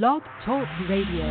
Blog Talk Radio.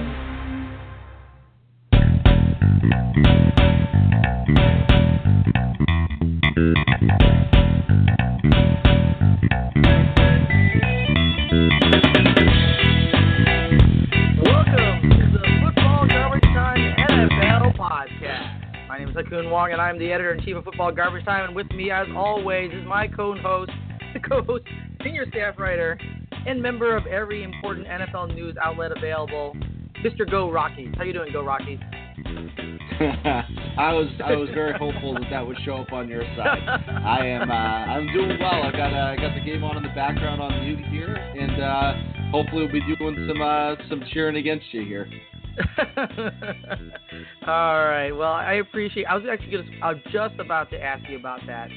Welcome to the Football Garbage Time NFL podcast. My name is Ha Kung Wong, and I'm the editor in chief of Football Garbage Time. And with me, as always, is my co-host, the co-host, senior staff writer, and member of every important NFL news outlet available, Mr. Go Rockies. How you doing, Go Rockies? I was I was very hopeful that that would show up on your side. I am uh, I'm doing well. I got uh, I got the game on in the background on mute here, and uh, hopefully we'll be doing some uh, some cheering against you here. All right. Well, I appreciate. I was actually gonna. I was just about to ask you about that,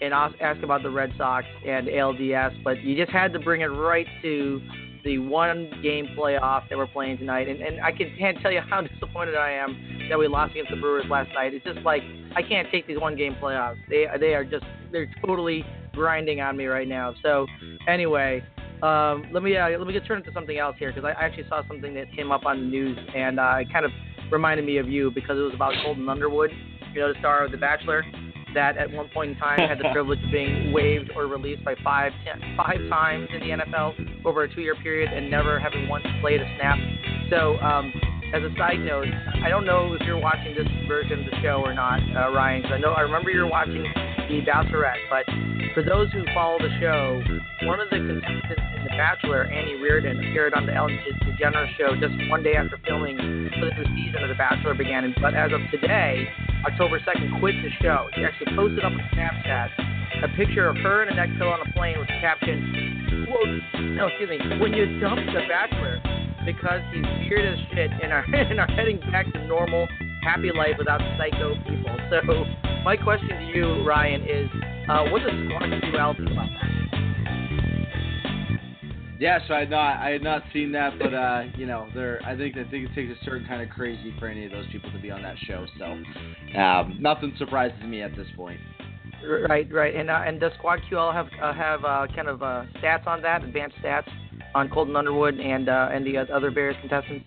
and ask about the Red Sox and ALDS, but you just had to bring it right to the one game playoff that we're playing tonight, and and I can, can't tell you how disappointed I am that we lost against the Brewers last night. It's just like I can't take these one game playoffs. They they are just they're totally grinding on me right now. So anyway. Um, let me uh, let me get turn into something else here because I actually saw something that came up on the news and uh, it kind of reminded me of you because it was about Colton Underwood, you know, the star of The Bachelor, that at one point in time had the privilege of being waived or released by five ten, five times in the NFL over a two-year period and never having once played a snap. So, um, as a side note, I don't know if you're watching this version of the show or not, uh, Ryan. Because I know I remember you're watching The Bachelorette, but for those who follow the show, one of the contestants in The Bachelor, Annie Reardon, appeared on the Ellen DeGeneres show just one day after filming for the new season of The Bachelor began. But as of today, October 2nd, quit the show. She actually posted up on Snapchat a picture of her and an ex on a plane with the caption, quote, no, excuse me, when you dump The Bachelor because he's weird as shit and are, and are heading back to normal, happy life without psycho people. So my question to you, Ryan, is uh, what does Squawk QL think about that? Yeah, so I had not I had not seen that, but uh, you know, there I think I think it takes a certain kind of crazy for any of those people to be on that show. So um, nothing surprises me at this point. Right, right. And uh, and does Squad QL have uh, have uh, kind of uh, stats on that, advanced stats on Colton Underwood and uh, and the other various contestants?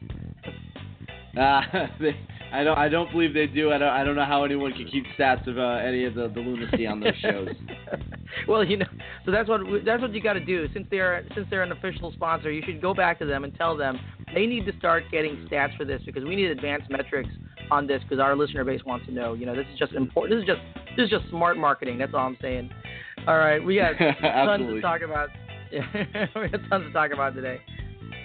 Uh, they, I don't. I don't believe they do. I don't. I don't know how anyone can keep stats of uh, any of the, the lunacy on those shows. well, you know, so that's what that's what you got to do. Since they're since they're an official sponsor, you should go back to them and tell them they need to start getting stats for this because we need advanced metrics on this because our listener base wants to know. You know, this is just important. This is just this is just smart marketing. That's all I'm saying. All right, we got tons to talk about. we got tons to talk about today,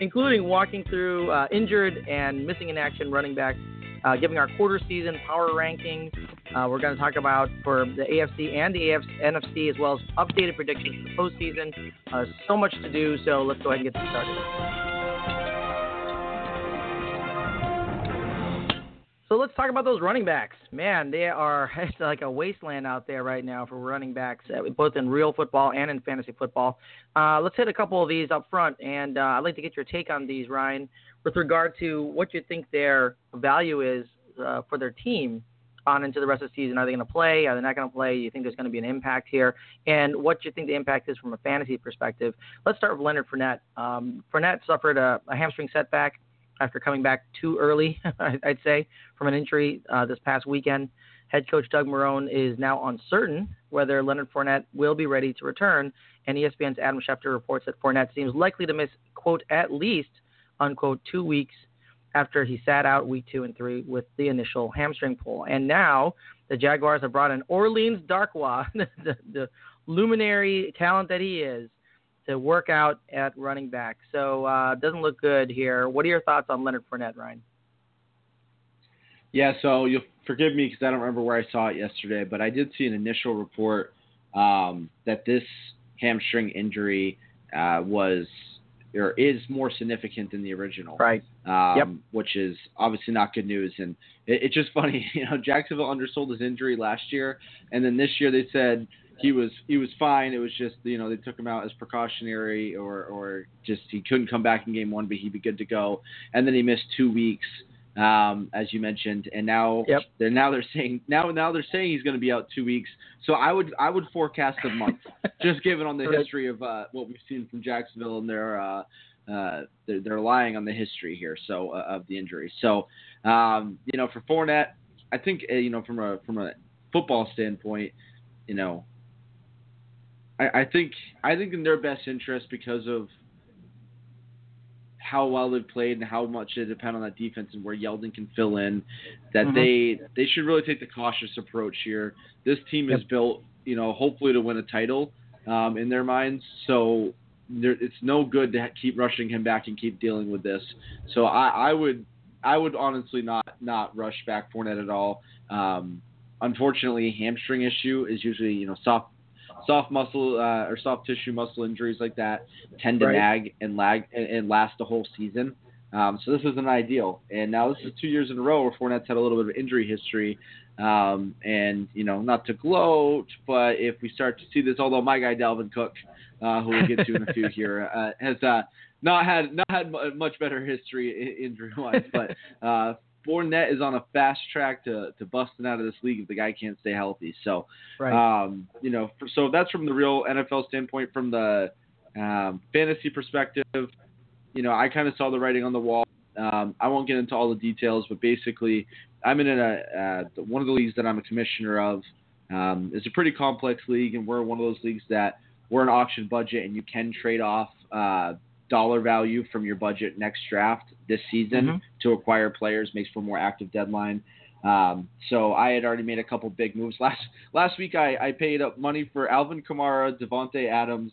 including walking through uh, injured and missing in action running backs uh, giving our quarter season power rankings. Uh, we're going to talk about for the AFC and the AFC, NFC as well as updated predictions for the postseason. Uh, so much to do, so let's go ahead and get started. So let's talk about those running backs. Man, they are it's like a wasteland out there right now for running backs, uh, both in real football and in fantasy football. Uh, let's hit a couple of these up front, and uh, I'd like to get your take on these, Ryan, with regard to what you think their value is uh, for their team on into the rest of the season. Are they going to play? Are they not going to play? Do you think there's going to be an impact here? And what do you think the impact is from a fantasy perspective? Let's start with Leonard Fournette. Um, Fournette suffered a, a hamstring setback after coming back too early, I'd say, from an injury uh, this past weekend. Head coach Doug Marrone is now uncertain whether Leonard Fournette will be ready to return, and ESPN's Adam Schefter reports that Fournette seems likely to miss, quote, at least, unquote, two weeks after he sat out week two and three with the initial hamstring pull. And now the Jaguars have brought in Orleans Darkwa, the, the luminary talent that he is, to work out at running back. So uh, doesn't look good here. What are your thoughts on Leonard Fournette, Ryan? Yeah, so you'll forgive me because I don't remember where I saw it yesterday, but I did see an initial report um, that this hamstring injury uh, was or is more significant than the original. Right. Um, yep. Which is obviously not good news, and it, it's just funny. You know, Jacksonville undersold his injury last year, and then this year they said he was he was fine. It was just you know they took him out as precautionary or or just he couldn't come back in game one, but he'd be good to go. And then he missed two weeks, um, as you mentioned, and now yep. they're now they're saying now now they're saying he's going to be out two weeks. So I would I would forecast a month, just given on the Right. history of uh, what we've seen from Jacksonville and their uh, uh, they're, they're relying on the history here, so uh, of the injury. So, um, you know, for Fournette, I think uh, you know from a from a football standpoint, you know, I, I think I think in their best interest because of how well they've played and how much they depend on that defense and where Yeldon can fill in, that mm-hmm. they they should really take the cautious approach here. This team yep. is built, you know, hopefully to win a title um, in their minds. So there, it's no good to keep rushing him back and keep dealing with this. So I, I would I would honestly not not rush back Fournette at all. Um, unfortunately, hamstring issue is usually you know soft soft muscle uh, or soft tissue muscle injuries like that tend to right. nag and lag and, and, last the whole season. Um, so this isn't ideal. And now this is two years in a row where Fournette's had a little bit of injury history. Um, and you know, not to gloat, but if we start to see this, although my guy Dalvin Cook, uh, who we'll get to in a few here, uh, has uh, not had not had much better history injury wise, but uh, Fournette is on a fast track to, to busting out of this league if the guy can't stay healthy. So, right. um, you know, for, so that's from the real NFL standpoint. From the um, fantasy perspective, you know, I kind of saw the writing on the wall. Um, I won't get into all the details, but basically, I'm in a uh, one of the leagues that I'm a commissioner of. Um, it's a pretty complex league, and we're one of those leagues that we're an auction budget, and you can trade off uh, dollar value from your budget next draft this season mm-hmm. to acquire players makes for a more active deadline. Um, so I had already made a couple big moves last last week. I, I paid up money for Alvin Kamara, Davante Adams,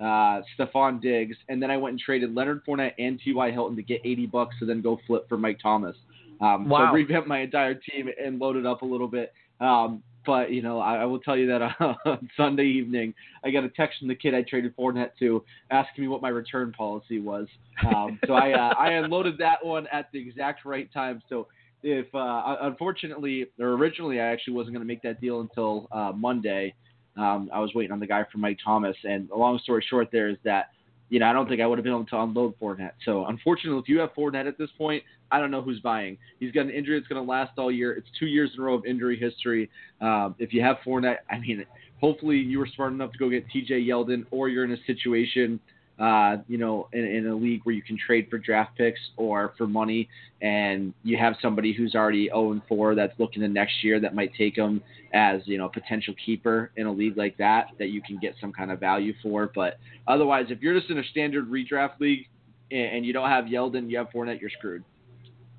uh, Stefon Diggs, and then I went and traded Leonard Fournette and T.Y. Hilton to get 80 bucks to then go flip for Mike Thomas. Um, wow. So revamped my entire team and loaded up a little bit. Um, but you know, I, I will tell you that uh, on Sunday evening, I got a text from the kid I traded Fournette to, asking me what my return policy was. Um, so I uh, I unloaded that one at the exact right time. So if uh, unfortunately or originally I actually wasn't going to make that deal until uh, Monday. Um, I was waiting on the guy from Mike Thomas, and a long story short, there is that you know, I don't think I would have been able to unload Fournette. So unfortunately, if you have Fournette at this point, I don't know who's buying. He's got an injury that's going to last all year. It's two years in a row of injury history. Um, if you have Fournette, I mean, hopefully you were smart enough to go get T.J. Yeldon, or you're in a situation uh, you know, in, in, a league where you can trade for draft picks or for money, and you have somebody who's already 0 and 4 that's looking to next year that might take them as you know a potential keeper in a league like that that you can get some kind of value for. But otherwise, if you're just in a standard redraft league and, you don't have Yeldon, you have Fournette, you're screwed.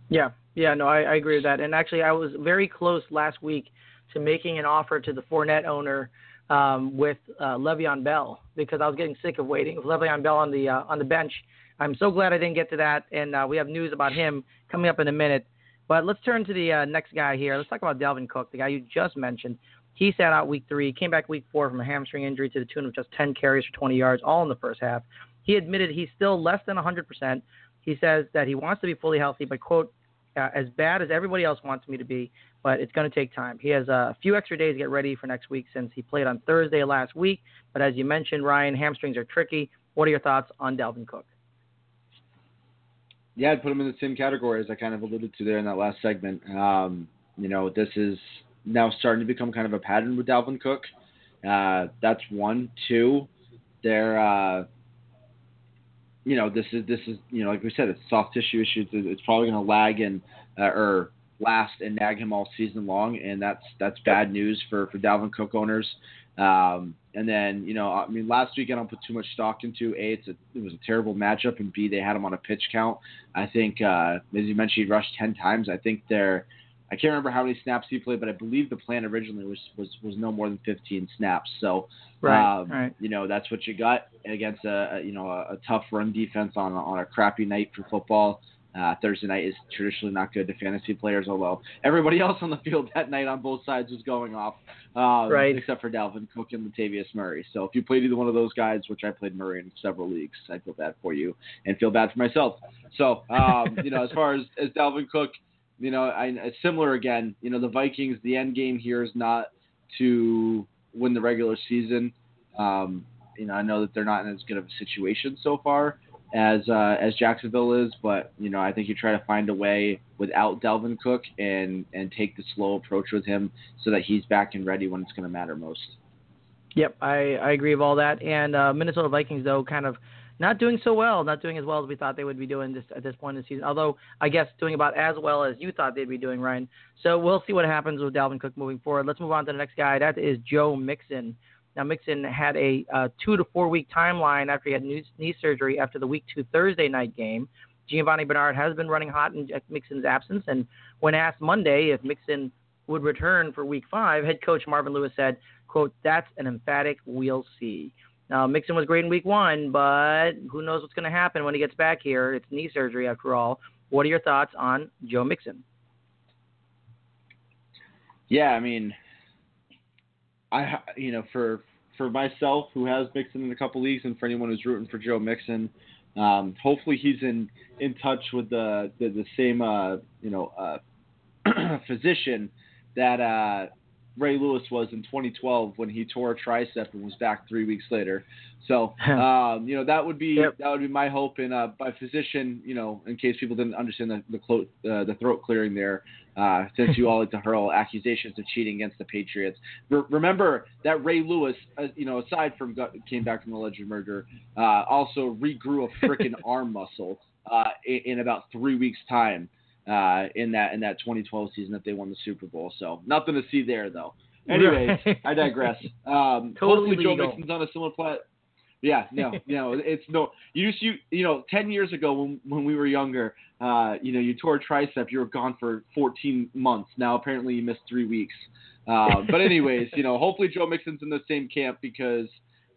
Yeah, yeah, no, I, I agree with that. And actually, I was very close last week to making an offer to the Fournette owner um, with uh, Le'Veon Bell because I was getting sick of waiting with Le'Veon Bell on the uh, on the bench. I'm so glad I didn't get to that, and uh, we have news about him coming up in a minute. But let's turn to the uh, next guy here. Let's talk about Dalvin Cook, the guy you just mentioned. He sat out week three, came back week four from a hamstring injury to the tune of just 10 carries for 20 yards, all in the first half. He admitted he's still less than 100%. He says that he wants to be fully healthy, but, quote, uh, as bad as everybody else wants me to be, but it's going to take time. He has a few extra days to get ready for next week since he played on Thursday last week. But as you mentioned, Ryan, hamstrings are tricky. What are your thoughts on Dalvin Cook? Yeah, I'd put him in the same category as I kind of alluded to there in that last segment. Um, you know, this is now starting to become kind of a pattern with Dalvin Cook. Uh, that's one. Two, they're, uh, you know, this is this is you know, like we said, it's soft tissue issues. It's probably going to lag and uh, or last and nag him all season long, and that's that's bad news for for Dalvin Cook owners. Um, and then you know, I mean, last week I don't put too much stock into. A, it's a, it was a terrible matchup, and B, they had him on a pitch count. I think, uh, as you mentioned, he rushed ten times. I think they're I can't remember how many snaps he played, but I believe the plan originally was was, was no more than 15 snaps. So, right, um, right. you know, that's what you got against a, a you know a, a, tough run defense on on a crappy night for football. Uh, Thursday night is traditionally not good to fantasy players, although everybody else on the field that night on both sides was going off, um, right. except for Dalvin Cook and Latavius Murray. So if you played either one of those guys, which I played Murray in several leagues, I feel bad for you and feel bad for myself. So um, you know, as far as, as Dalvin Cook, you know, I, similar again. You know, the Vikings. The end game here is not to win the regular season. Um, you know, I know that they're not in as good of a situation so far, as uh, as Jacksonville is, but you know I think you try to find a way without Dalvin Cook and and take the slow approach with him so that he's back and ready when it's going to matter most. Yep, I I agree with all that. And uh, Minnesota Vikings though kind of not doing so well, not doing as well as we thought they would be doing this at this point in the season. Although I guess doing about as well as you thought they'd be doing, Ryan. So we'll see what happens with Dalvin Cook moving forward. Let's move on to the next guy. That is Joe Mixon. Now Mixon had a uh, two to four week timeline after he had knee, knee surgery after the Week Two Thursday night game. Giovani Bernard has been running hot in Mixon's absence, and when asked Monday if Mixon would return for Week Five, head coach Marvin Lewis said, "quote That's an emphatic we'll see." Now Mixon was great in Week One, but who knows what's going to happen when he gets back here? It's knee surgery after all. What are your thoughts on Joe Mixon? Yeah, I mean, I you know for for myself who has Mixon in a couple leagues, and for anyone who's rooting for Joe Mixon, um, hopefully he's in in touch with the the, the same uh, you know uh, physician that uh, Ray Lewis was in 2012 when he tore a tricep and was back three weeks later. So, um, you know, that would be yep. that would be my hope. And uh, by physician, you know, in case people didn't understand the the, clo- uh, the throat clearing there, uh, since you all like to hurl accusations of cheating against the Patriots. Re- remember that Ray Lewis, uh, you know, aside from got, came back from the alleged murder, uh, also regrew a freaking arm muscle uh, in, in about three weeks' time uh, in that in that 2012 season that they won the Super Bowl. So nothing to see there though. Anyways, I digress. Um, totally hopefully legal. Joe Mixon's on a similar plat. Yeah, no, no, it's no. You used you you know, ten years ago when when we were younger, uh, you know, you tore a tricep, you were gone for 14 months. Now apparently you missed three weeks. Uh, but anyways, you know, hopefully Joe Mixon's in the same camp because,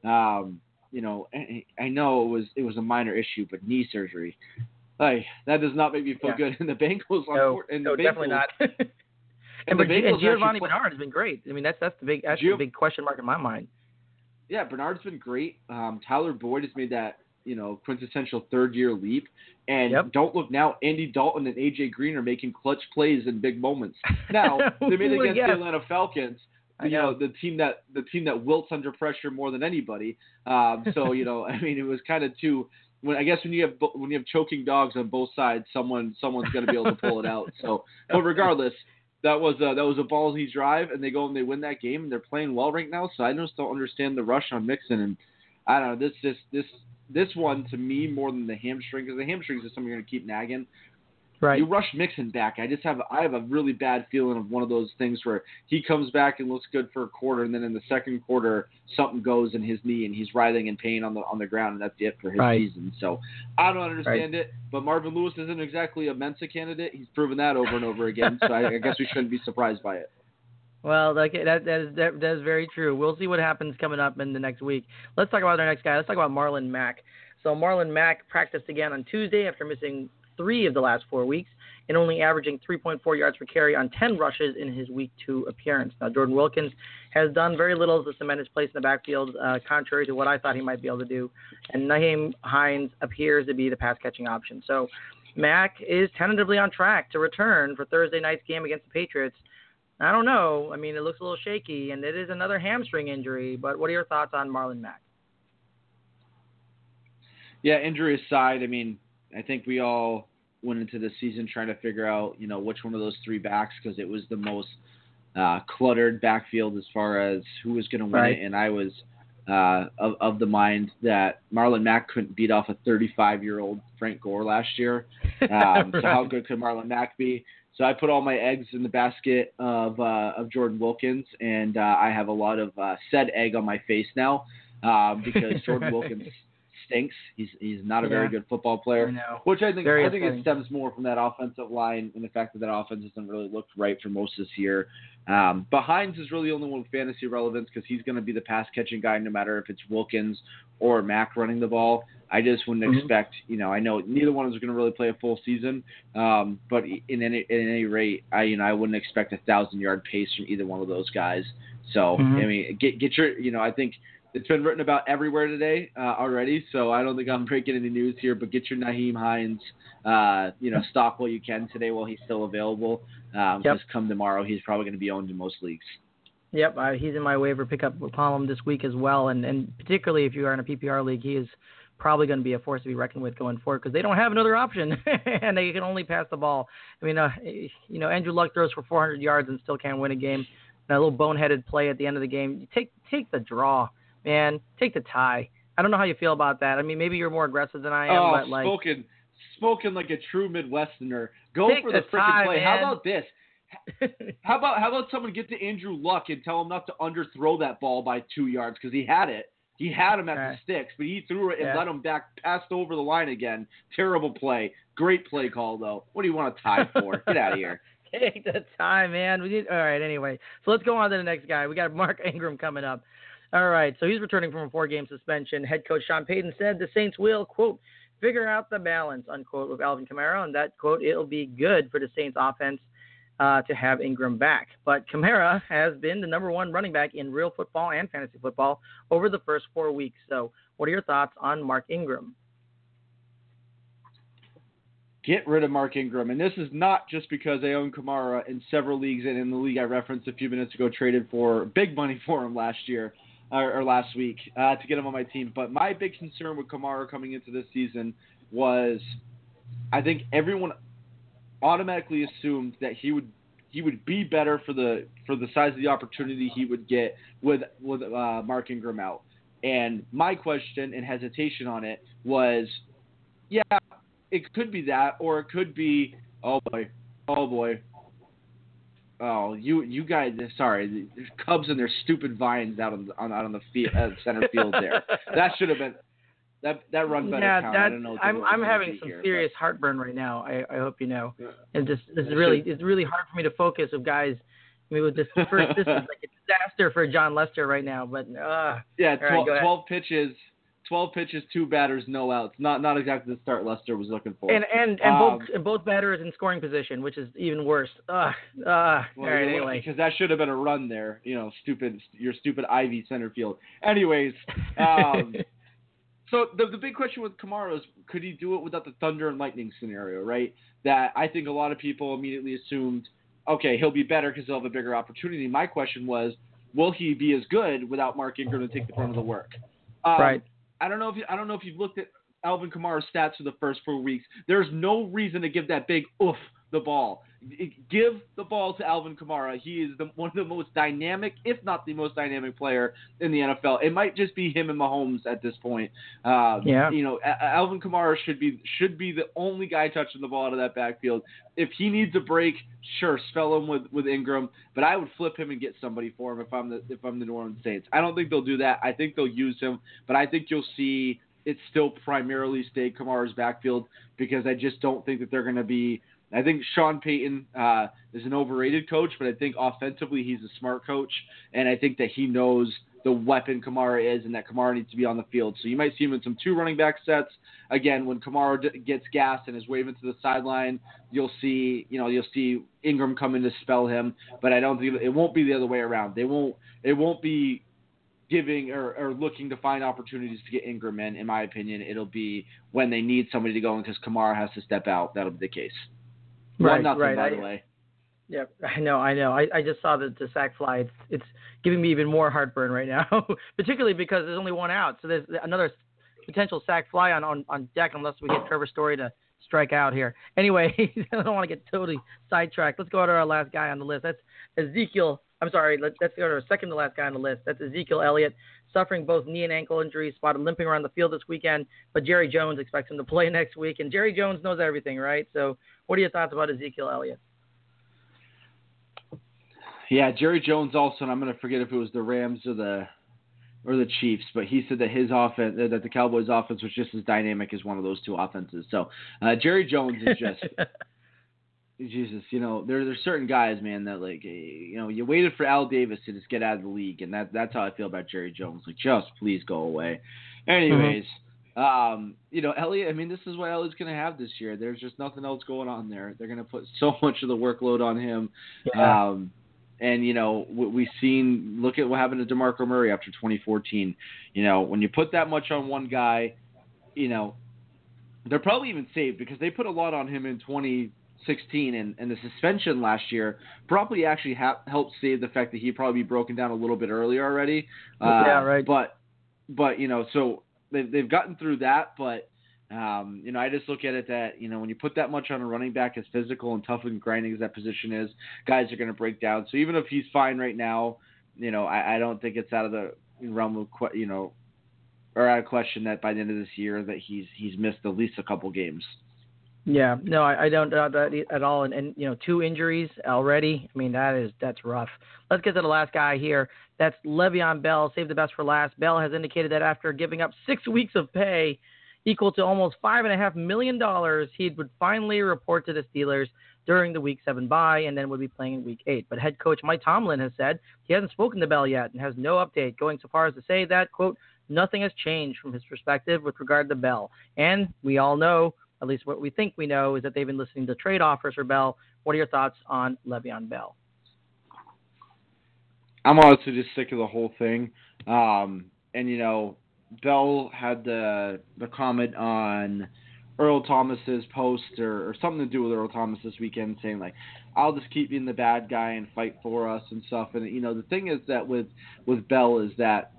um, you know, I, I know it was it was a minor issue, but knee surgery, Hey, that does not make me feel Yeah. good. And the Bengals, No, and no, the definitely not. and and, but, Bengals and Giovani Bernard has been great. I mean, that's that's the big that's Gio- the big question mark in my mind. Yeah, Bernard's been great. Um, Tyler Boyd has made that you know quintessential third year leap. And Yep. don't look now, Andy Dalton and AJ Green are making clutch plays in big moments. Now they made it against the? Atlanta Falcons. You know the team that the team that wilts under pressure more than anybody. Um, so you know, I mean, it was kind of two. When I guess when you have when you have choking dogs on both sides, someone someone's going to be able to pull it out. So, but regardless, that was a, that was a ballsy drive, and they go and they win that game, and they're playing well right now. So I just don't understand the rush on Mixon, and I don't know this this this this one to me more than the hamstring because the hamstrings is something you're going to keep nagging. Right. You rush Mixon back. I just have I have a really bad feeling of one of those things where he comes back and looks good for a quarter, and then in the second quarter something goes in his knee and he's writhing in pain on the on the ground, and that's it for his Right. season. So I don't understand it. But Marvin Lewis isn't exactly a Mensa candidate. He's proven that over and over again. so I, I guess we shouldn't be surprised by it. Well, like that that is that, that is very true. We'll see what happens coming up in the next week. Let's talk about our next guy. Let's talk about Marlon Mack. So Marlon Mack practiced again on Tuesday after missing three of the last four weeks and only averaging 3.4 yards per carry on 10 rushes in his Week Two appearance. Now Jordan Wilkins has done very little to cement his place in the backfield, uh, contrary to what I thought he might be able to do. And Nyheim Hines appears to be the pass catching option. So Mack is tentatively on track to return for Thursday night's game against the Patriots. I don't know. I mean, it looks a little shaky, and it is another hamstring injury. But what are your thoughts on Marlon Mack? Yeah, injury aside, I mean, I think we all went into the season trying to figure out, you know, which one of those three backs because it was the most uh, cluttered backfield as far as who was going to win Right. it, and I was uh, of of the mind that Marlon Mack couldn't beat off a 35 year old Frank Gore last year. Um, So how good could Marlon Mack be? So I put all my eggs in the basket of uh, of Jordan Wilkins, and uh, I have a lot of uh, said egg on my face now um, because Jordan Wilkins stinks. He's he's not a very good football I player. know. Which I think Very I think upsetting. it stems more from that offensive line and the fact that that offense hasn't really looked right for most of this year. Um, but Hines is really the only one with fantasy relevance because he's going to be the pass catching guy no matter if it's Wilkins or Mack running the ball. I just wouldn't Mhm. expect, you know, I know neither one is going to really play a full season, um, but in any in any rate, I you know I wouldn't expect a thousand yard pace from either one of those guys. So Mhm. I mean, get get your, you know, I think it's been written about everywhere today uh, already, so I don't think I'm breaking any news here. But get your Nyheim Hines, uh, you know, stock while you can today while he's still available. Um, Yep. Just come tomorrow, he's probably going to be owned in most leagues. Yep, uh, he's in my waiver pickup column this week as well, and and particularly if you are in a PPR league, he is probably going to be a force to be reckoned with going forward because they don't have another option and they can only pass the ball. I mean, uh, you know, Andrew Luck throws for 400 yards and still can't win a game. And a little boneheaded play at the end of the game. You take take the draw, man. Take the tie. I don't know how you feel about that. I mean, maybe you're more aggressive than I am, oh, but like spoken, spoken like a true Midwesterner. Go for the, the freaking play. man. How about this? How about how about someone get to Andrew Luck and tell him not to underthrow that ball by two yards because he had it. He had him at Right. the sticks, but he threw it and Yeah. let him back passed over the line again. Terrible play. Great play call though. What do you want to tie for? Get out of here. Take the time, man. We need, all right, anyway. So let's go on to the next guy. We got Mark Ingram coming up. All right, so he's returning from a four game suspension. Head coach Sean Payton said the Saints will, quote, figure out the balance, unquote, with Alvin Kamara, and that, quote, it'll be good for the Saints offense uh, to have Ingram back. But Kamara has been the number one running back in real football and fantasy football over the first four weeks. So what are your thoughts on Mark Ingram? get rid of Mark Ingram. And this is not just because I own Kamara in several leagues and in the league I referenced a few minutes ago traded for big money for him last year or, or last week uh, to get him on my team. But my big concern with Kamara coming into this season was I think everyone automatically assumed that he would he would be better for the for the size of the opportunity he would get with with uh, Mark Ingram out. And my question and hesitation on it was, yeah, it could be that, or it could be, oh boy, oh boy, oh you you guys, sorry, the Cubs and their stupid vines out on the, on out on the field, uh, center field there. That should have been that that run better yeah, count. I don't know I'm I'm having some here, but- serious heartburn right now. I, I hope you know. Yeah. And just this is really it's really hard for me to focus of guys. I mean, with this first, this is like a disaster for Jon Lester right now. But uh, Yeah, All right, 12, go ahead. 12 pitches, two batters, no outs. Not not exactly the start Lester was looking for. and and and both Um, and both batters in scoring position, which is even worse. Uh, uh, Well, right, you're anyway. because that should have been a run there. You know, stupid, your stupid Ivy center field. Anyways, um, so the the big question with Kamara is, could he do it without the thunder and lightning scenario, right? That I think a lot of people immediately assumed, okay, he'll be better because he'll have a bigger opportunity. My question was, will he be as good without Mark Ingram to take the brunt of the work? Um, right. I don't know if you, I don't know if you've looked at Alvin Kamara's stats for the first four weeks. There's no reason to give that big oof the ball. Give the ball to Alvin Kamara. He is the, one of the most dynamic, if not the most dynamic player in the NFL. It might just be him and Mahomes at this point. Um, Yeah. You know, Alvin Kamara should be should be the only guy touching the ball out of that backfield. If he needs a break, sure, spell him with, with Ingram. But I would flip him and get somebody for him if I'm the if I'm the New Orleans Saints. I don't think they'll do that. I think they'll use him, but I think you'll see it still primarily stay Kamara's backfield because I just don't think that they're going to be. I think Sean Payton uh, is an overrated coach, but I think offensively he's a smart coach, and I think that he knows the weapon Kamara is and that Kamara needs to be on the field. So you might see him in some two running back sets. Again, when Kamara d- gets gas and is waving to the sideline, you'll see, you know, you'll see Ingram come in to spell him. But I don't think it won't be the other way around. They won't. It won't be giving or, or looking to find opportunities to get Ingram in. In my opinion, it'll be when they need somebody to go in because Kamara has to step out. That'll be the case. Right, One nothing, right. by I- the way. Yeah, I know, I know. I, I just saw the, the sack fly. It's, it's giving me even more heartburn right now, particularly because there's only one out. So there's another potential sack fly on, on, on deck unless we get Trevor Story to strike out here. Anyway, I don't want to get totally sidetracked. Let's go to our last guy on the list. That's Ezekiel. I'm sorry. Let, let's go to our second to last guy on the list. That's Ezekiel Elliott, suffering both knee and ankle injuries, spotted limping around the field this weekend. But Jerry Jones expects him to play next week, and Jerry Jones knows everything, right? So, what are your thoughts about Ezekiel Elliott? Yeah, Jerry Jones also, and I'm going to forget if it was the Rams or the or the Chiefs, but he said that his offense, that the Cowboys' offense was just as dynamic as one of those two offenses. So uh, Jerry Jones is just Jesus. You know, there there's certain guys, man, that like eh, you know you waited for Al Davis to just get out of the league, and that that's how I feel about Jerry Jones. Like, just please go away. Anyways. Um, you know, Elliott. I mean, this is what Elliott's going to have this year. There's just nothing else going on there. They're going to put so much of the workload on him. yeah. Um, and you know we- we've seen. Look at what happened to Demarco Murray after 2014. You know when you put that much on one guy, you know they're probably even saved because they put a lot on him in 2016, and, and the suspension last year probably actually ha- helped save the fact that he'd probably be broken down a little bit earlier already. Uh, Yeah, right. But but you know so they've they've gotten through that, but. Um, you know, I just look at it that you know when you put that much on a running back as physical and tough and grinding as that position is, guys are going to break down. So even if he's fine right now, you know, I, I don't think it's out of the realm of que- you know are out of question that by the end of this year that he's he's missed at least a couple games. Yeah, no, I, I don't doubt that at all. And, and you know, two injuries already. I mean, that is that's rough. Let's get to the last guy here. That's Le'Veon Bell. Save the best for last. Bell has indicated that after giving up six weeks of pay, equal to almost five and a half million dollars, he would finally report to the Steelers during the Week Seven bye, and then would be playing in Week Eight. But head coach Mike Tomlin has said he hasn't spoken to Bell yet and has no update, going so far as to say that quote nothing has changed from his perspective with regard to Bell. And we all know at least what we think we know, is that they've been listening to trade offers for Bell. What are your thoughts on Le'Veon Bell? I'm honestly just sick of the whole thing. Um, and you know, Bell had the the comment on Earl Thomas's post or, or something to do with Earl Thomas this weekend, saying like, "I'll just keep being the bad guy and fight for us and stuff." And you know, the thing is that with with Bell is that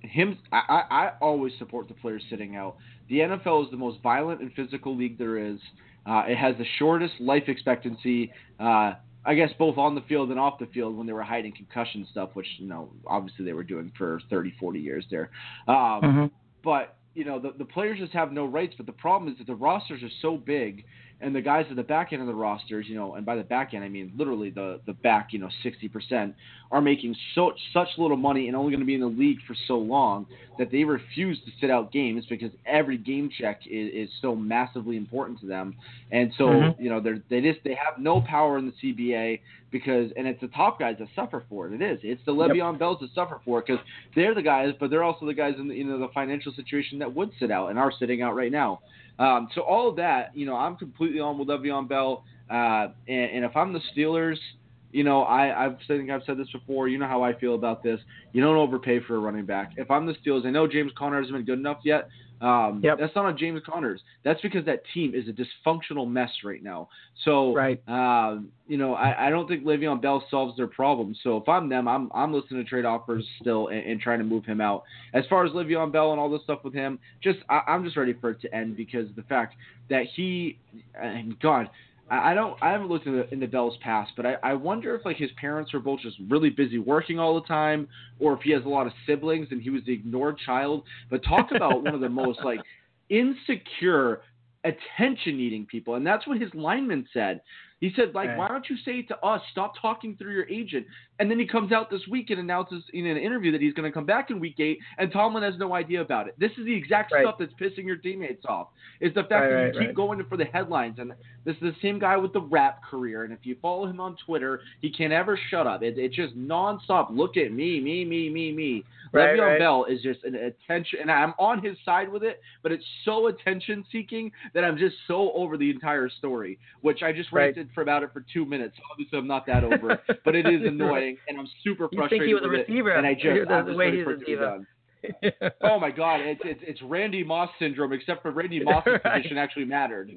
him, I, I always support the players sitting out. The NFL is the most violent and physical league there is. Uh, it has the shortest life expectancy, uh, I guess, both on the field and off the field when they were hiding concussion stuff, which, you know, obviously they were doing for 30, 40 years there. Um, mm-hmm. But, you know, the, the players just have no rights. But the problem is that the rosters are so big and the guys at the back end of the rosters, you know, and by the back end I mean literally the the back, you know, 60% are making so such little money and only going to be in the league for so long that they refuse to sit out games because every game check is, is so massively important to them. And so, mm-hmm. you know, they they just they have no power in the CBA because and it's the top guys that suffer for it. It is. It's the Le'Veon yep. Bells that suffer for it because they're the guys, but they're also the guys in the, you know the financial situation that would sit out and are sitting out right now. Um, so all of that, you know, I'm completely on with Le'Veon Bell. Uh, and, and, if I'm the Steelers, you know, I, I've I think I've said this before. You know how I feel about this. You don't overpay for a running back. If I'm the Steelers, I know James Conner hasn't been good enough yet, um, yep. That's not on James Connors. That's because that team is a dysfunctional mess right now. So, right. Um, you know, I, I, don't think Le'Veon Bell solves their problem. So if I'm them, I'm I'm listening to trade offers still and, and trying to move him out. As far as Le'Veon Bell and all this stuff with him, just I, I'm just ready for it to end because the fact that he, and God, I don't. I haven't looked in the Bell's past, but I, I wonder if like his parents were both just really busy working all the time, or if he has a lot of siblings and he was the ignored child. But talk about one of the most like insecure, attention-needing people, and that's what his lineman said. He said, like, right. why don't you say it to us, stop talking through your agent? And then he comes out this week and announces in an interview that he's going to come back in week eight, and Tomlin has no idea about it. This is the exact right. stuff that's pissing your teammates off. Is the fact right, that you keep going for the headlines, and this is the same guy with the rap career. And if you follow him on Twitter, he can't ever shut up. It, it's just nonstop. Look at me, me, me, me, me. Right, Le'Veon right. Bell is just an attention, and I'm on his side with it, but it's so attention seeking that I'm just so over the entire story, which I just ranted for about it for two minutes. Obviously, I'm not that over but it is annoying, and I'm super frustrated. You think he was a receiver? It, and I just, the, I'm the just way he's for it to be done. oh my God, it's, it's it's Randy Moss syndrome, except for Randy Moss's right. position actually mattered.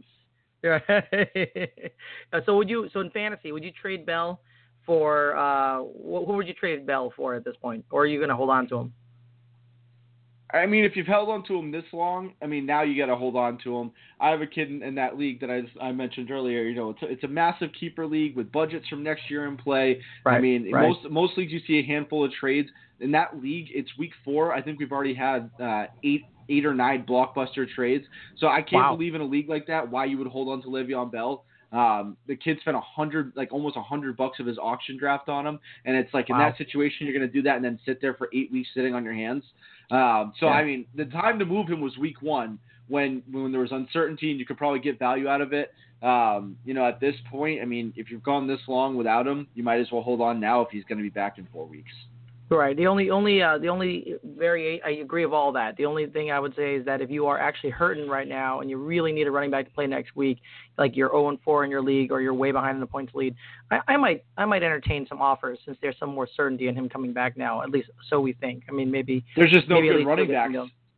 Right. so would you? So in fantasy, would you trade Bell for? uh Who would you trade Bell for at this point, or are you going to hold on to him? I mean, if you've held on to him this long, I mean, now you got to hold on to him. I have a kid in, in that league that I, I mentioned earlier. You know, it's a, it's a massive keeper league with budgets from next year in play. Right, I mean, right. most most leagues you see a handful of trades. In that league, it's week four. I think we've already had uh, eight eight or nine blockbuster trades. So I can't wow. believe in a league like that why you would hold on to Le'Veon Bell. Um, the kid spent a hundred, like almost a hundred bucks of his auction draft on him, and it's like wow. in that situation you're going to do that and then sit there for eight weeks sitting on your hands. Um, so yeah. I mean, the time to move him was week one when when there was uncertainty and you could probably get value out of it. Um, you know, at this point, I mean, if you've gone this long without him, you might as well hold on now if he's going to be back in four weeks. Right. The only only uh, the only very I agree of all that. The only thing I would say is that if you are actually hurting right now and you really need a running back to play next week, like you're 0 and 4 in your league or you're way behind in the points lead, I, I might I might entertain some offers since there's some more certainty in him coming back now. At least so we think. I mean, maybe there's just no good running backs.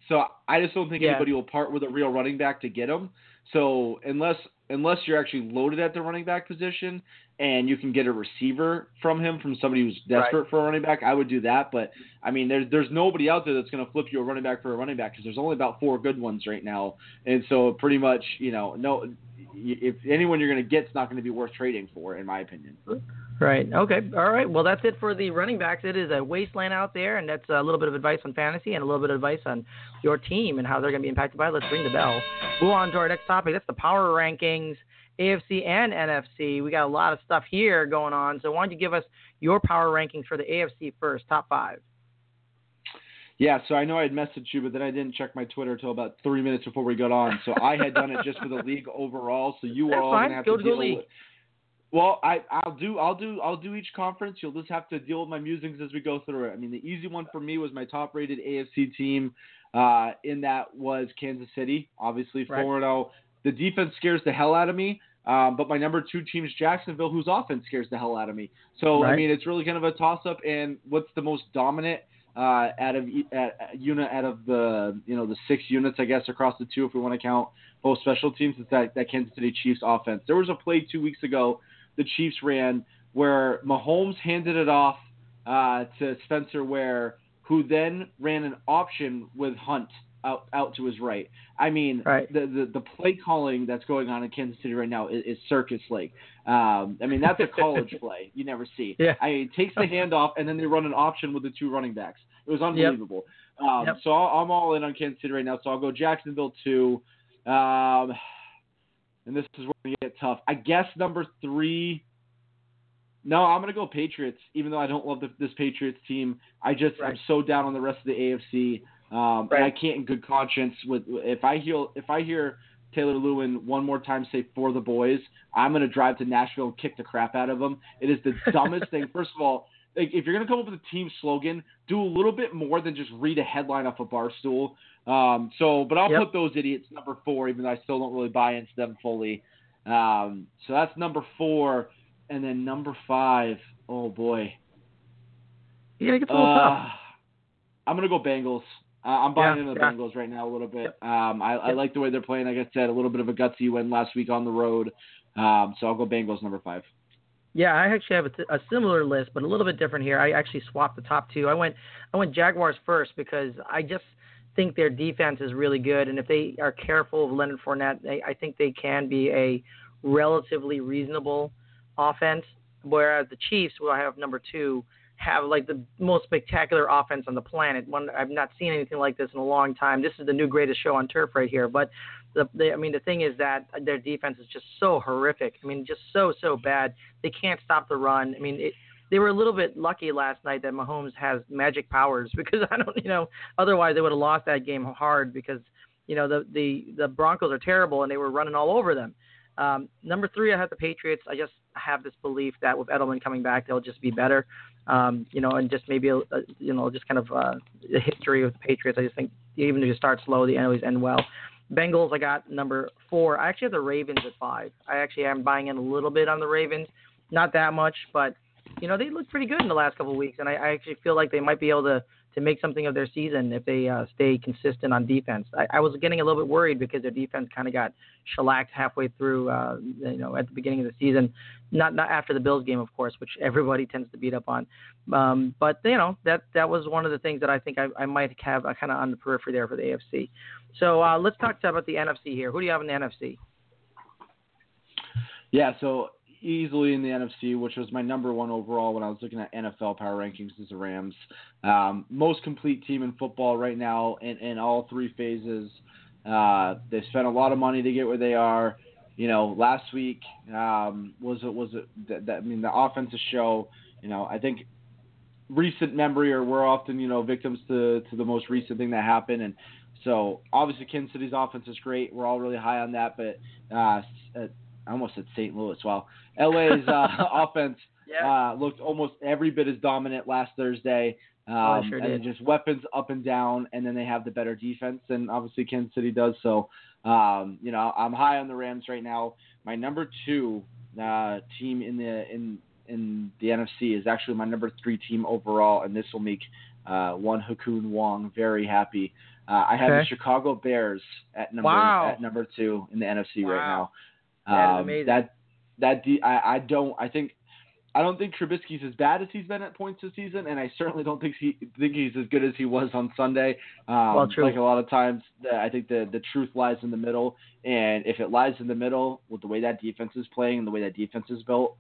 So I just don't think yeah. anybody will part with a real running back to get him. So unless unless you're actually loaded at the running back position and you can get a receiver from him from somebody who's desperate right. for a running back, I would do that. But I mean, there's there's nobody out there that's going to flip you a running back for a running back because there's only about four good ones right now, and so pretty much you know no if anyone you're going to get, it's not going to be worth trading for, in my opinion. Right. Okay. All right. Well, that's it for the running backs. It is a wasteland out there, and that's a little bit of advice on fantasy and a little bit of advice on your team and how they're going to be impacted by it. Let's ring the bell. Move on to our next topic. That's the power rankings, AFC and NFC. We got a lot of stuff here going on. So why don't you give us your power rankings for the AFC first, top five? Yeah, so I know I had messaged you, but then I didn't check my Twitter until about three minutes before we got on. So I had done it just for the league overall. So you That's are all fine. gonna have Go to to deal league. with. Well, I I'll do I'll do I'll do each conference. You'll just have to deal with my musings as we go through it. I mean, the easy one for me was my top rated AFC team. Uh, in that was Kansas City, obviously Right. 4 0. The defense scares the hell out of me. Um, but my number two team is Jacksonville, whose offense scares the hell out of me. So I mean, it's really kind of a toss up. And what's the most dominant uh, out of at unit out of the you know the six units I guess across the two if we want to count both special teams is that that Kansas City Chiefs offense. There was a play two weeks ago the Chiefs ran where Mahomes handed it off uh, to Spencer Ware, who then ran an option with Hunt out out to his right. I mean, Right. the, the the play calling that's going on in Kansas City right now is, is circus like. Um, I mean, that's a college play you never see. Yeah. I mean, takes the handoff and then they run an option with the two running backs. It was unbelievable. Um, Yep. So I'll- I'm all in on Kansas City right now. So I'll go Jacksonville two. Um, and this is where we get tough. I guess number three. No, I'm gonna go Patriots. Even though I don't love the, this Patriots team, I just I'm so down on the rest of the AFC, um, and I can't in good conscience with if I hear if I hear Taylor Lewan one more time say for the boys, I'm gonna drive to Nashville and kick the crap out of them. It is the dumbest thing. First of all, like if you're gonna come up with a team slogan, do a little bit more than just read a headline off a bar stool. Um, so, but I'll Yep. put those idiots number four, even though I still don't really buy into them fully. Um, so that's number four, and then number five. Oh boy, You gotta get a little uh, tough. I'm gonna go Bengals. Uh, I'm buying Yeah, into the yeah. Bengals right now a little bit. Um, I, I like the way they're playing. Like I said, a little bit of a gutsy win last week on the road. Um, so I'll go Bengals number five. Yeah, I actually have a, t- a similar list, but a little bit different here. I actually swapped the top two. I went I went Jaguars first because I just think their defense is really good, and if they are careful of Leonard Fournette, they, I think they can be a relatively reasonable offense. Whereas the Chiefs, who I have number two, have like the most spectacular offense on the planet. One I've not seen anything like this in a long time. This is the new greatest show on turf right here. But the, the I mean the thing is that their defense is just so horrific. I mean just so so bad. They can't stop the run. I mean it. They were a little bit lucky last night that Mahomes has magic powers because I don't, you know, otherwise they would have lost that game hard because, you know, the the the Broncos are terrible and they were running all over them. Um, number three, I have the Patriots. I just have this belief that with Edelman coming back, they'll just be better. Um, you know, and just maybe, a, a, you know, just kind of uh, the history of the Patriots. I just think even if you start slow, they always end well. Bengals, I got number four. I actually have the Ravens at five. I actually am buying in a little bit on the Ravens, not that much, but you know they look pretty good in the last couple of weeks, and I, I actually feel like they might be able to to make something of their season if they uh, stay consistent on defense. I, I was getting a little bit worried because their defense kind of got shellacked halfway through, uh, you know, at the beginning of the season. Not not after the Bills game, of course, which everybody tends to beat up on. Um, but you know that that was one of the things that I think I, I might have uh, kind of on the periphery there for the AFC. So uh, let's talk about the NFC here. Who do you have in the NFC? Yeah, so easily in the NFC, which was my number one overall when I was looking at NFL power rankings, is the Rams. Um, most complete team in football right now in, in all three phases. Uh, they spent a lot of money to get where they are. You know, last week um, was it was it that, that I mean the offensive show. You know, I think recent memory or we're often you know victims to to the most recent thing that happened and so obviously Kansas City's offense is great. We're all really high on that, but uh, I almost said St. Louis. Well, LA's uh, offense uh, looked almost every bit as dominant last Thursday. Um, Oh, sure and did. just weapons up and down, and then they have the better defense, and obviously Kansas City does. So, um, you know, I'm high on the Rams right now. My number two uh, team in the in in the NFC is actually my number three team overall, and this will make uh, one Ha Kung Wong very happy. Uh, I have the Chicago Bears at number Wow. at number two in the NFC right now. Um. That that de- I, I don't I think I don't think Trubisky's as bad as he's been at points this season, and I certainly don't think he think he's as good as he was on Sunday. Um, well, true. Like a lot of times, the, I think the the truth lies in the middle, and if it lies in the middle with the way that defense is playing and the way that defense is built,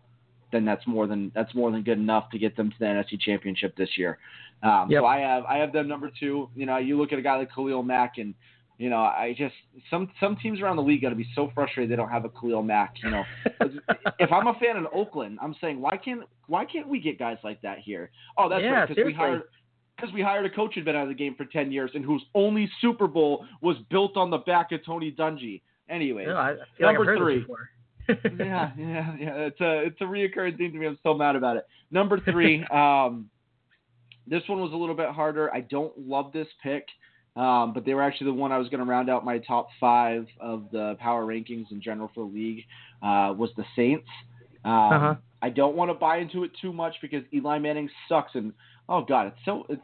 then that's more than that's more than good enough to get them to the NFC Championship this year. Um, Yep. So I have I have them number two. You know, you look at a guy like Khalil Mack and. You know, I just some some teams around the league got to be so frustrated they don't have a Khalil Mack. You know, if I'm a fan in Oakland, I'm saying why can't why can't we get guys like that here? Oh, that's Yeah, right, because we hired because we hired a coach who'd been out of the game for ten years and whose only Super Bowl was built on the back of Tony Dungy. Anyway, No, I like Number three. yeah, yeah, yeah. It's a it's a reoccurring theme to me. I'm so mad about it. Number three, um, this one was a little bit harder. I don't love this pick, um, but they were actually the one I was going to round out my top five of the power rankings in general for the league. Uh, was the Saints. Um, Uh-huh. I don't want to buy into it too much because Eli Manning sucks, and oh god, it's so it's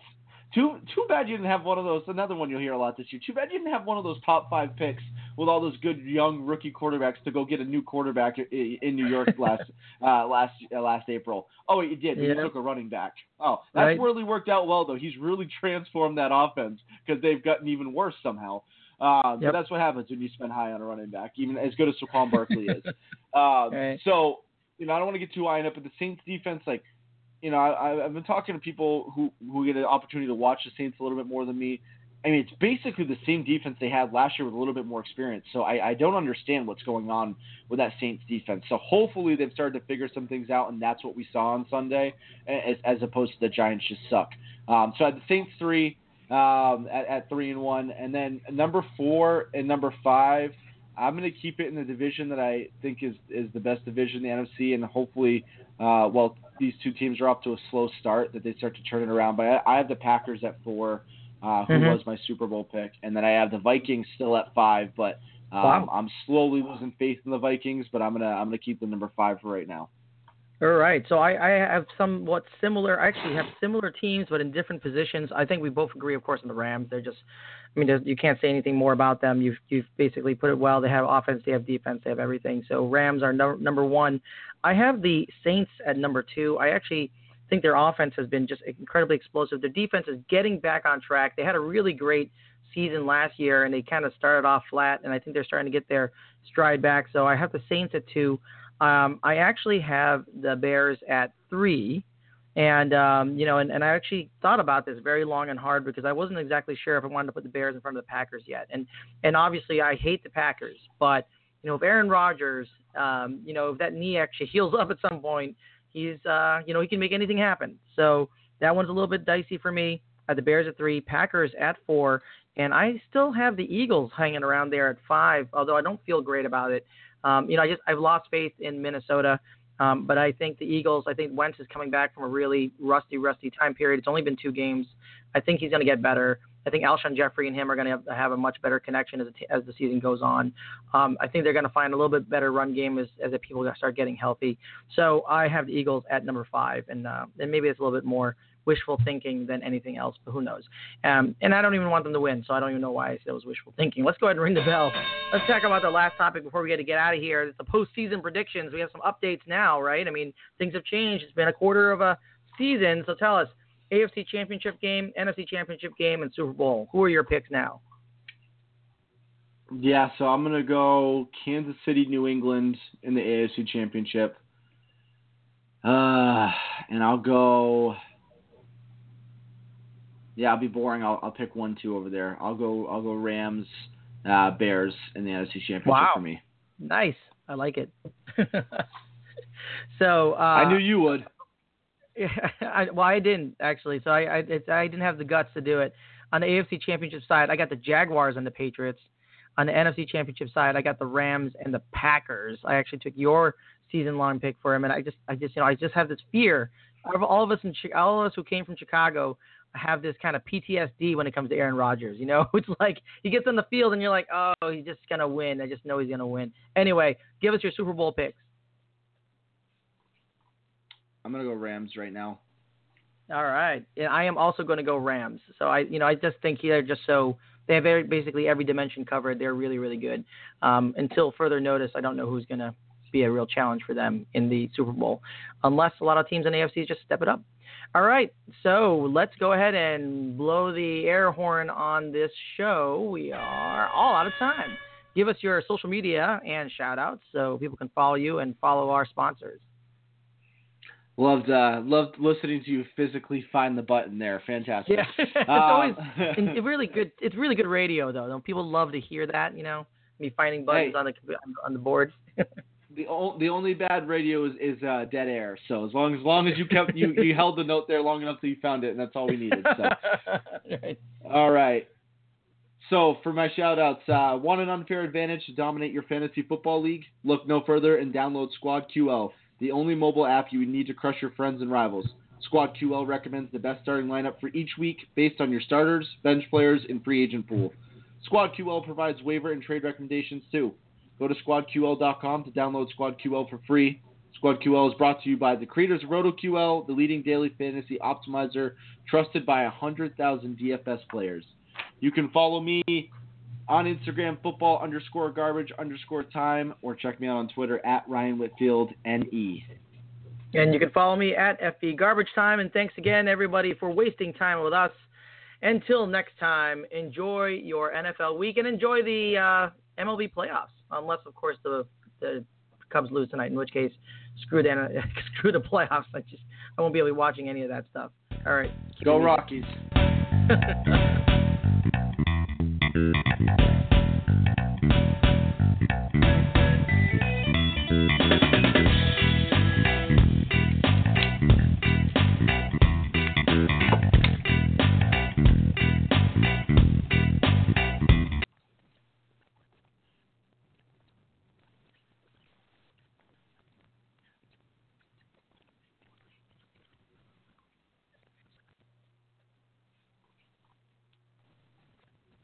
too too bad you didn't have one of those. Another one you'll hear a lot this year. Too bad you didn't have one of those top five picks with all those good young rookie quarterbacks to go get a new quarterback in New York last uh, last uh, last April. Oh, wait, you did. You took a running back. Oh, that's Right. really worked out well though. He's really transformed that offense because they've gotten even worse somehow. Um, Yep. That's what happens when you spend high on a running back, even as good as Saquon Barkley is. Um, Right. So, you know, I don't want to get too high it, but the Saints defense, like, you know, I, I've been talking to people who who get an opportunity to watch the Saints a little bit more than me. I mean, it's basically the same defense they had last year with a little bit more experience. So I, I don't understand what's going on with that Saints defense. So hopefully they've started to figure some things out, and that's what we saw on Sunday, as, as opposed to the Giants just suck. Um, so I the Saints three um, at, at three and one, and then number four and number five. I'm going to keep it in the division that I think is is the best division in the NFC, and hopefully, uh, well, these two teams are off to a slow start that they start to turn it around. But I, I have the Packers at four, uh, who Mhm. was my Super Bowl pick, and then I have the Vikings still at five. But um, Wow. I'm slowly losing faith in the Vikings, but I'm gonna I'm gonna keep the number five for right now. All right. So I, I have somewhat similar. I actually have similar teams, but in different positions. I think we both agree, of course, on the Rams. They're just. I mean, you can't say anything more about them. You've you've basically put it well. They have offense, they have defense, they have everything. So Rams are no, number one. I have the Saints at number two. I actually think their offense has been just incredibly explosive. Their defense is getting back on track. They had a really great season last year, and they kind of started off flat. And I think they're starting to get their stride back. So I have the Saints at two. Um, I actually have the Bears at three, and um, you know, and, and I actually thought about this very long and hard because I wasn't exactly sure if I wanted to put the Bears in front of the Packers yet. And and obviously I hate the Packers, but you know, if Aaron Rodgers, um, you know, if that knee actually heals up at some point, he's uh, you know, he can make anything happen. So that one's a little bit dicey for me. I had the Bears at three, Packers at four, and I still have the Eagles hanging around there at five, although I don't feel great about it. Um, you know, I just I've lost faith in Minnesota, um, but I think the Eagles. I think Wentz is coming back from a really rusty, rusty time period. It's only been two games. I think he's going to get better. I think Alshon Jeffery and him are going to have, have a much better connection as, as the season goes on. Um, I think they're going to find a little bit better run game as, as the people start getting healthy. So I have the Eagles at number five, and uh, and maybe it's a little bit more wishful thinking than anything else, but who knows? Um, and I don't even want them to win, so I don't even know why I said it was wishful thinking. Let's go ahead and ring the bell. Let's talk about the last topic before we get to get out of here. It's the postseason predictions. We have some updates now, right? I mean, things have changed. It's been a quarter of a season, so tell us. AFC Championship game, NFC Championship game, and Super Bowl. Who are your picks now? Yeah, so I'm gonna go Kansas City, New England in the AFC Championship. Uh, and I'll go. Yeah, I'll be boring. I'll I'll pick one, two over there. I'll go I'll go Rams, uh, Bears in the NFC Championship Wow. for me. Nice. I like it. so uh, I knew you would. Yeah, I, well, I didn't actually. So I I, it's, I didn't have the guts to do it. On the AFC Championship side, I got the Jaguars and the Patriots. On the NFC Championship side, I got the Rams and the Packers. I actually took your season-long pick for him, and I just, I just, you know, I just have this fear. Of all of us in, all of us who came from Chicago, have this kind of PTSD when it comes to Aaron Rodgers. You know, it's like he gets on the field and you're like, oh, he's just gonna win. I just know he's gonna win. Anyway, give us your Super Bowl picks. I'm gonna go Rams right now. All right. And I am also going to go Rams. So I, you know, I just think they're just so they have very, basically every dimension covered. They're really, really good. Um, until further notice, I don't know who's going to be a real challenge for them in the Super Bowl, unless a lot of teams in the AFC just step it up. All right, so let's go ahead and blow the air horn on this show. We are all out of time. Give us your social media and shout outs so people can follow you and follow our sponsors. Loved uh, loved listening to you physically find the button there. Fantastic. Yeah, it's always it's really good. It's really good radio though. People love to hear that. You know, me finding buttons hey, on the on the board. the o- the only bad radio is, is uh, dead air. So as long as long as you kept you, you held the note there long enough till you found it, and that's all we needed. So. right. All right. So for my shout outs, uh, want an unfair advantage to dominate your fantasy football league? Look no further and download Squad QL the only mobile app you would need to crush your friends and rivals. Squad QL recommends the best starting lineup for each week based on your starters, bench players, and free agent pool. Squad QL provides waiver and trade recommendations too. Go to squadql.com to download SquadQL for free. SquadQL is brought to you by the creators of RotoQL, the leading daily fantasy optimizer trusted by 100,000 DFS players. You can follow me on Instagram, football underscore garbage underscore time, or check me out on Twitter at Ryan Whitfield NE. And you can follow me at FB Garbage Time. And thanks again, everybody, for wasting time with us. Until next time, enjoy your NFL week and enjoy the uh, MLB playoffs, unless of course the the Cubs lose tonight, in which case, screw the screw the playoffs. I just I won't be able to be watching any of that stuff. All right, go Rockies.